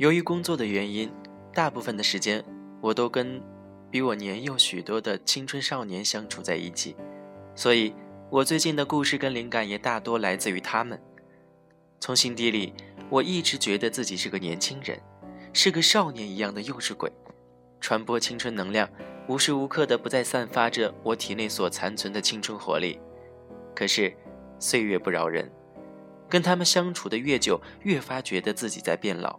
由于工作的原因，大部分的时间我都跟比我年幼许多的青春少年相处在一起，所以我最近的故事跟灵感也大多来自于他们。从心底里，我一直觉得自己是个年轻人，是个少年一样的幼稚鬼，传播青春能量，无时无刻的不再散发着我体内所残存的青春活力。可是，岁月不饶人，跟他们相处的越久，越发觉得自己在变老。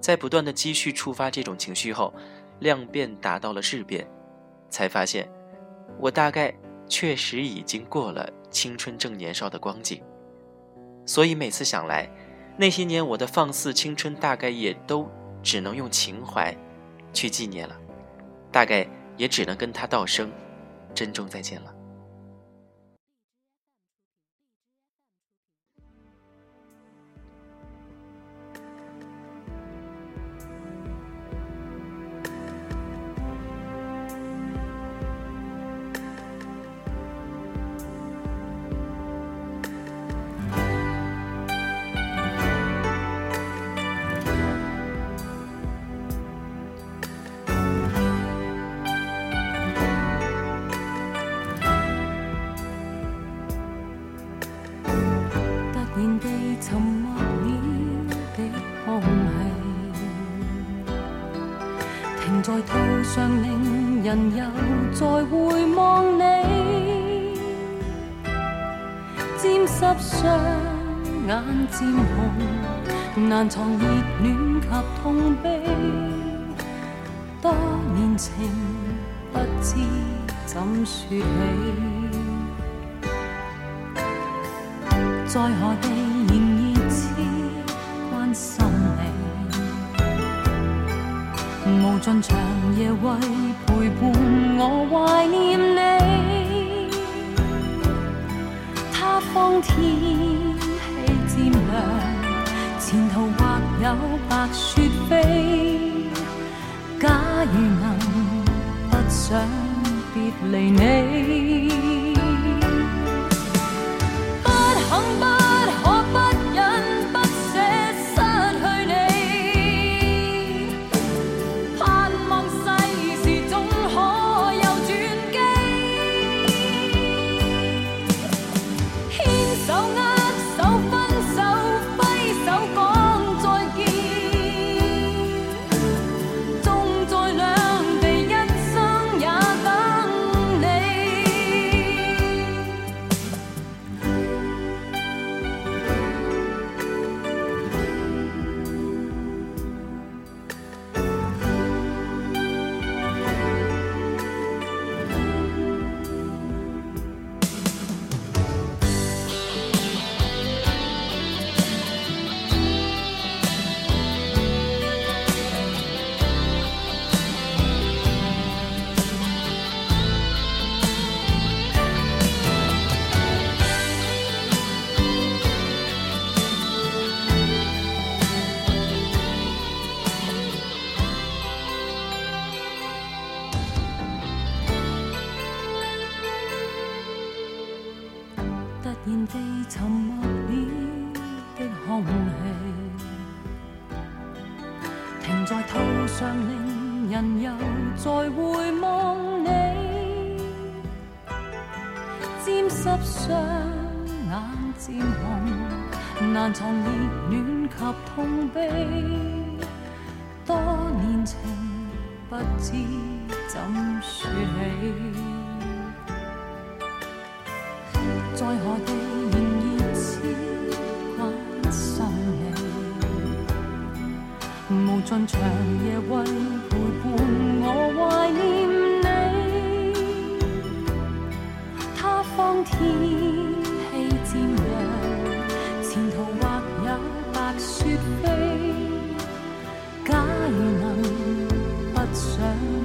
在不断的积蓄触发这种情绪后，量变达到了质变，才发现，我大概确实已经过了青春正年少的光景。所以每次想来，那些年我的放肆青春，大概也都只能用情怀去纪念了，大概也只能跟他道声珍重再见了。在途上，令人又再回望你，沾湿双眼渐红，难藏热恋及痛悲。多年情，不知怎说起，在何地无尽长夜为陪伴我怀念你，他方天气渐凉，前途或有白雪飞。假如能不想别离你，不肯不。然地沉默了的空气，停在途上，令人又再回望你，沾湿双眼渐红，难藏热暖及痛悲，多年情不知怎说起。在何地仍热切关心你，无尽长夜为伴。我怀念你，他方天气渐凉，前途或有白雪飞。假如能不想。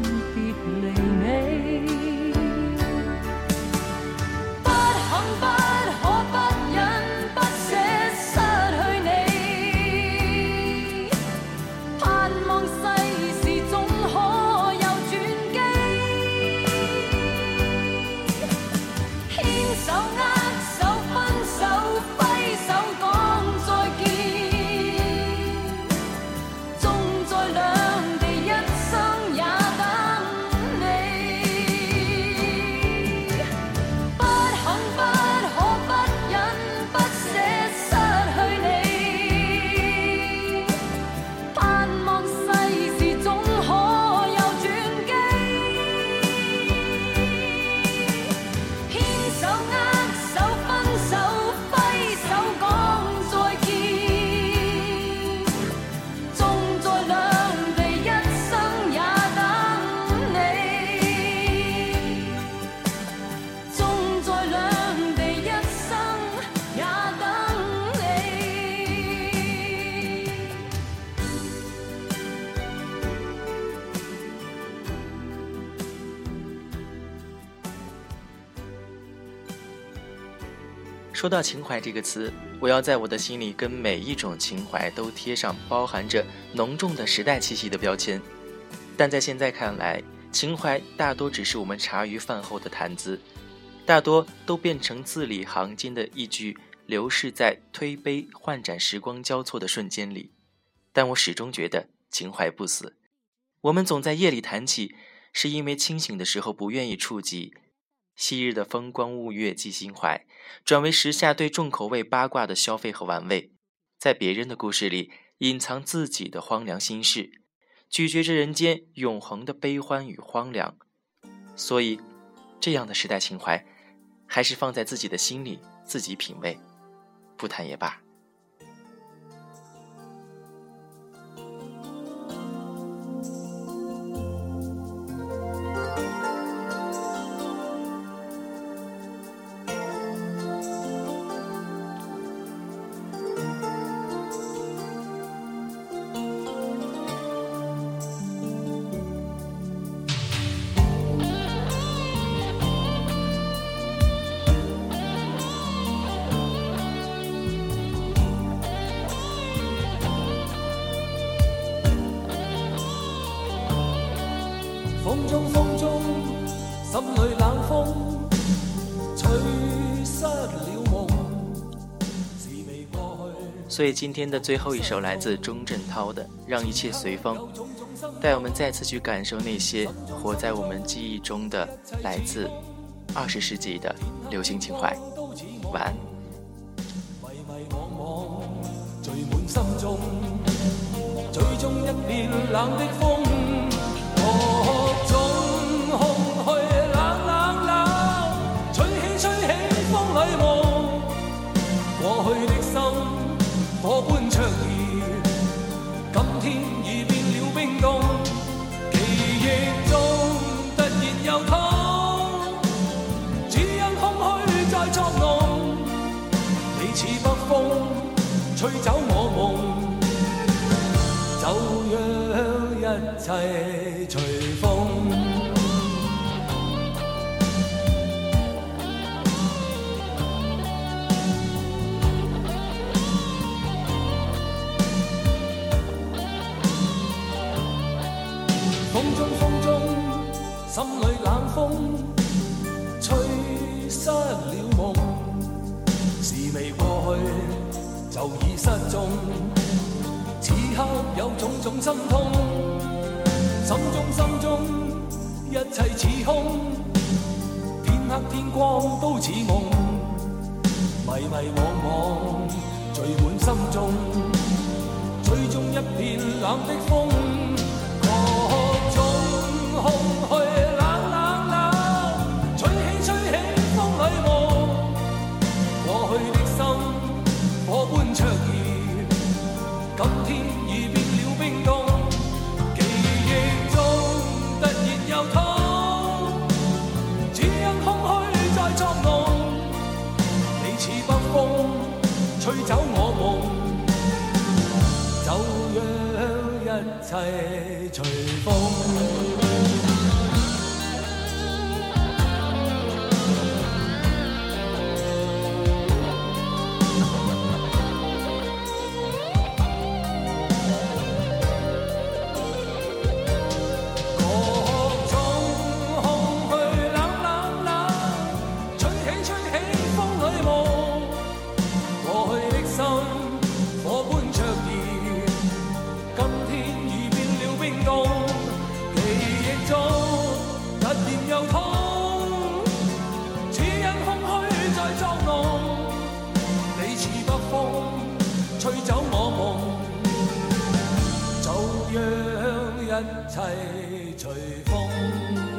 牵手握说到情怀这个词，我要在我的心里跟每一种情怀都贴上包含着浓重的时代气息的标签。但在现在看来，情怀大多只是我们茶余饭后的谈资，大多都变成字里行间的一句，流逝在推杯换盏、时光交错的瞬间里。但我始终觉得情怀不死。我们总在夜里谈起，是因为清醒的时候不愿意触及。昔日的风光物悦寄心怀，转为时下对重口味八卦的消费和玩味，在别人的故事里隐藏自己的荒凉心事，咀嚼着人间永恒的悲欢与荒凉。所以，这样的时代情怀，还是放在自己的心里自己品味，不谈也罢。所以今天的最后一首来自钟镇涛的《让一切随风》，带我们再次去感受那些活在我们记忆中的来自二十世纪的流行情怀。晚安。海雾，过去的心火般灼热，今天已变了冰冻，记忆中突然又痛，只因空虚在作弄，你似北风吹走我梦，就让一切随。中，心里冷风，吹失了梦，是未过去。就已失踪，此刻有种种心痛，心中心中一切似空，天黑天光都似梦，迷迷惘惘聚满心中，吹中一片冷的风，空虚冷冷冷，吹起吹起风里梦。过去的心火般灼热，今天已变了冰冻。记忆中突然又痛，只因空虚在作弄。你似北风，吹走我梦，就让一切。一切随风。